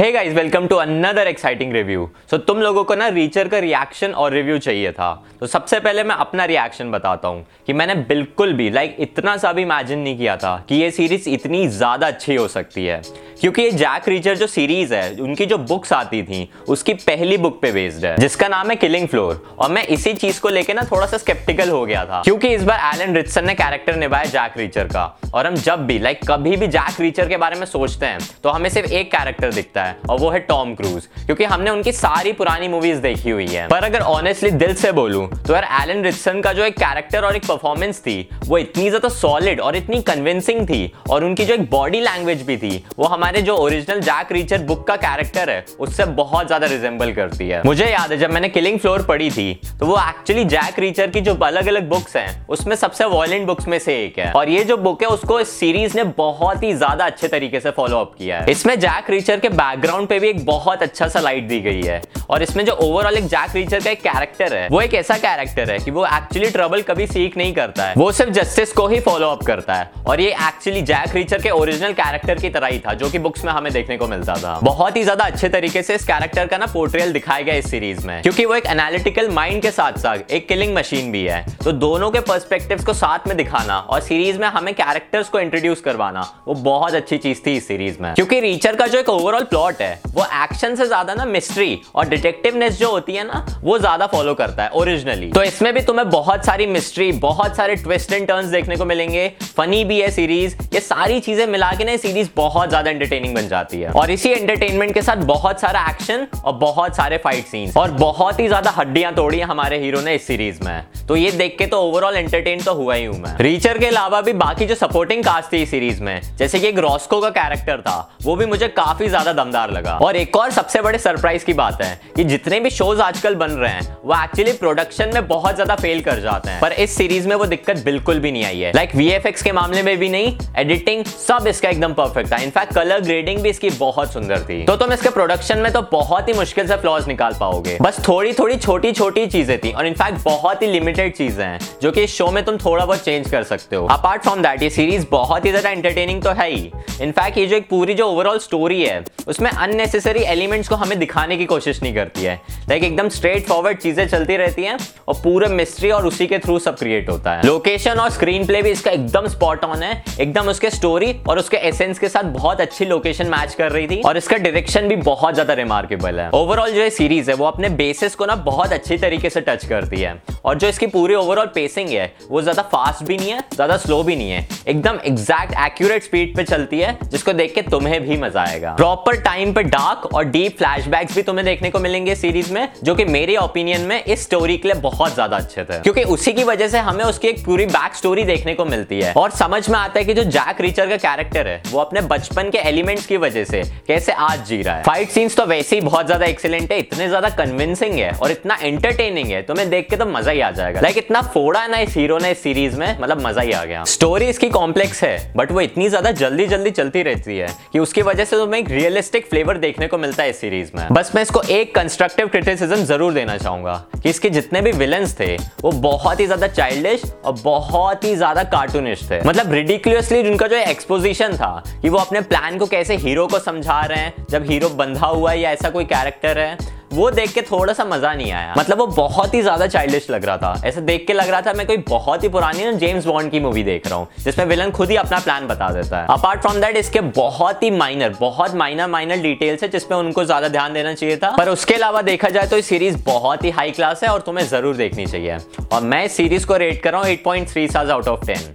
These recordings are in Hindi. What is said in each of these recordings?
Hey guys welcome to another exciting review so तुम लोगों को ना रीचर का रिएक्शन और रिव्यू चाहिए था। तो सबसे पहले मैं अपना रिएक्शन बताता हूँ कि मैंने बिल्कुल भी लाइक like, इतना सा भी इमेजिन नहीं किया था कि ये सीरीज़ इतनी ज़्यादा अच्छी हो सकती है। क्योंकि ये जैक रीचर जो सीरीज़ है उनकी जो बुक्स आती थी उसकी पहली बुक पे बेस्ड है जिसका नाम है किलिंग फ्लोर और मैं इसी चीज़ को लेकर ना थोड़ा सा स्केप्टिकल हो गया था क्योंकि इस बार एलन रिचसन ने कैरेक्टर निभाया जैक रीचर का। और हम जब भी लाइक कभी भी जैक रीचर के बारे में सोचते हैं तो हमें सिर्फ़ एक कैरेक्टर दिखता है। और वो है टॉम क्रूज, क्योंकि हमने उनकी सारी पुरानी मूवीज़ देखी हुई है। पर अगर ऑनेस्टली दिल से बोलूँ तो यार एलन रिचसन का जो एक कैरेक्टर और एक परफॉर्मेंस थी, वो इतनी ज़्यादा सॉलिड और इतनी कन्विंसिंग थी, और उनकी जो एक बॉडी लैंग्वेज भी थी, वो हमारे जो ओरिजिनल जैक रीचर बुक का कैरेक्टर है, उससे बहुत ज़्यादा रिजेंबल करती है। मुझे याद है, जब मैंने किलिंग फ्लोर पढ़ी थी तो वो एक्चुअली जैक रीचर की जो अलग अलग बुक्स हैं, उसमें सबसे वॉयलेंट बुक्स में से एक है। और ये जो बुक है, उसको इस सीरीज़ ने बहुत ही ज़्यादा अच्छे तरीके से फॉलो अप किया है। इसमें जैक रीचर के बैकग्राउंड पे भी एक बहुत अच्छा सा लाइट दी गई है। और इसमें जो ओवरऑल एक जैक रीचर का एक कैरेक्टर है, वो एक ऐसा कैरेक्टर है कि वो एक्चुअली ट्रबल कभी सीख नहीं करता है। वो सिर्फ़ जस्टिस को ही फॉलो अप करता है। और ये एक्चुअली जैक रीचर के ओरिजिनल कैरेक्टर की तरह ही था, जो कि बुक्स में हमें देखने को मिलता था। बहुत ही ज़्यादा अच्छे तरीके से इस कैरेक्टर का ना पोर्ट्रेल दिखाया गया इस सीरीज़ में। क्योंकि वो एक एनालिटिकल माइंड के साथ साथ एक किलिंग मशीन भी है। तो दोनों के पर्सपेक्टिव्स को साथ में दिखाना और सीरीज़ में हमें कैरेक्टर्स को इंट्रोड्यूस करवाना, वो बहुत अच्छी चीज़ थी इस सीरीज़ में। क्योंकि रीचर का जो एक ओवरऑल प्लॉट है। वो एक्शन से ज़्यादा ना मिस्ट्री और डिटेक्टिवनेस जो होती है ना, वो ज़्यादा फॉलो करता है ओरिजिनली तो इसमें भी तुम्हें बहुत सारी मिस्ट्री बहुत सारे ट्विस्ट एंड टर्न्स देखने को मिलेंगे। फनी भी है सीरीज़ ये सारी चीज़ें मिला के ना सीरीज़ बहुत ज़्यादा एंटरटेनिंग बन जाती है। और इसी एंटरटेनमेंट के साथ बहुत सारा एक्शन और बहुत सारे फाइट सीन्स और बहुत ही ज़्यादा हड्डियाँ तोड़ी हमारे हीरो ने इस सीरीज़ में। तो ये देख के तो ओवरऑल एंटरटेन तो हुआ ही हूँ मैं। रीचर के अलावा भी बाकी जो सपोर्टिंग कास्ट थी सीरीज़ में, जैसे कि एक रॉस्को का कैरेक्टर था, वो भी मुझे काफ़ी ज़्यादा दमदार लगा। और एक और सबसे बड़े सरप्राइज़ की बात है कि जितने भी शोज़ आजकल बन रहे हैं, वो एक्चुअली प्रोडक्शन में बहुत ज़्यादा फेल कर जाते हैं। पर इस सीरीज़ में वो दिक्कत बिल्कुल भी नहीं आई है। लाइक like के मामले में भी नहीं एडिटिंग सब इसका एकदम परफेक्ट था। इनफैक्ट कलर ग्रेडिंग भी इसकी बहुत सुंदर थी। तो तुम इसके प्रोडक्शन में तो बहुत ही मुश्किल से फ्लॉज निकाल पाओगे। बस थोड़ी थोड़ी छोटी छोटी चीज़ें थी। और इनफैक्ट बहुत ही लिमिटेड चीज़ें हैं, जो कि इस शो में तुम थोड़ा बहुत चेंज कर सकते हो। अपार्ट फ्रॉम दैट ये सीरीज़ बहुत ही ज़्यादा एंटरटेनिंग तो है ही। इनफैक्ट ये जो एक पूरी जो ओवरऑल स्टोरी है उसमें अननेसेसरी एलिमेंट्स को हमें दिखाने की कोशिश नहीं करती है। लाइक एकदम स्ट्रेट फॉरवर्ड चीज़ें चलती रहती हैं और पूरे मिस्ट्री और उसी के थ्रू सब क्रिएट होता है। लोकेशन और स्क्रीन प्ले भी इसका एकदम स्पॉट ऑन है। एकदम उसके स्टोरी और उसके एसेंस के साथ बहुत अच्छी लोकेशन मैच कर रही थी। और इसका डायरेक्शन भी बहुत ज़्यादा रिमार्केबल है। ओवरऑल जो सीरीज़ है, वो अपने बेसिस को ना बहुत अच्छी तरीके से टच करती है। और जो इसकी पूरी ओवरऑल पेसिंग है, वो ज़्यादा फास्ट भी नहीं है, ज़्यादा स्लो भी नहीं है। एकदम एग्जैक्ट एक्यूरेट स्पीड पे चलती है, जिसको देख के तुम्हें भी मज़ा आएगा। प्रॉपर टाइम पे डार्क और डीप फ्लैशबैक्स भी तुम्हें देखने को मिलेंगे सीरीज़ में, जो कि मेरे ओपिनियन में इस स्टोरी के लिए बहुत ज़्यादा अच्छे थे। क्योंकि उसी की वजह से हमें उसकी एक पूरी बैक स्टोरी देखने को मिलती है। और समझ में आता है कि जो जैक रीचर का कैरेक्टर है, वो अपने बचपन के एलिमेंट्स की वजह से कैसे आज जी रहा है। फाइट सीन्स तो वैसे ही बहुत ज़्यादा एक्सीलेंट है, इतने ज़्यादा कन्विंसिंग है और इतना एंटरटेनिंग है, तुम्हें देख के तो मज़ा ही आ जाएगा। लाइक इतना फोड़ा है ना इस हीरो ने इस सीरीज़ में मतलब मज़ा ही आ गया। स्टोरी इसकी कॉम्प्लेक्स है बट वो इतनी ज़्यादा जल्दी जल्दी चलती रहती है कि उसकी वजह से तुम्हें एक रियलिस्टिक फ्लेवर देखने को मिलता है इस सीरीज़ में। बस मैं इसको एक कंस्ट्रक्टिव क्रिटिसिज्म ज़रूर देना चाहूँगा कि इसके जितने भी विलन्स थे, वो बहुत ही ज़्यादा चाइल्डिश और बहुत ही ज़्यादा कार्टूनिश थे। मतलब रिडिकुलसली उनका जो एक्सपोजिशन था कि वो अपने प्लान को कैसे हीरो को समझा रहे हैं, जब हीरो बंधा हुआ है या ऐसा कोई कैरेक्टर है वो देख के थोड़ा सा मज़ा नहीं आया। मतलब वो बहुत ही ज़्यादा चाइल्डिश लग रहा था। ऐसे देख के लग रहा था मैं कोई बहुत ही पुरानी ना जेम्स बॉन्ड की मूवी देख रहा हूँ, जिसमें विलन खुद ही अपना प्लान बता देता है। अपार्ट फ्रॉम दैट इसके बहुत ही माइनर बहुत माइनर माइनर डिटेल्स है जिसपे उनको ज़्यादा ध्यान देना चाहिए था। पर उसके अलावा देखा जाए तो सीरीज़ बहुत ही हाई क्लास है और तुम्हें ज़रूर देखनी चाहिए। और मैं इस सीरीज़ को रेट कर रहा हूँ at point three out of ten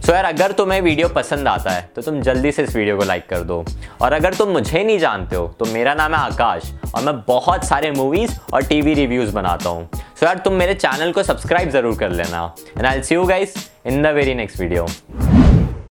so यार, अगर तुम्हें वीडियो पसंद आता है तो तुम जल्दी से इस वीडियो को लाइक कर दो। और अगर तुम मुझे नहीं जानते हो तो मेरा नाम है आकाश, और मैं बहुत सारे मूवीज़ और टीवी रिव्यूज़ बनाता हूँ। सो यार, तुम मेरे चैनल को सब्सक्राइब ज़रूर कर लेना। And I see you guys in the very next video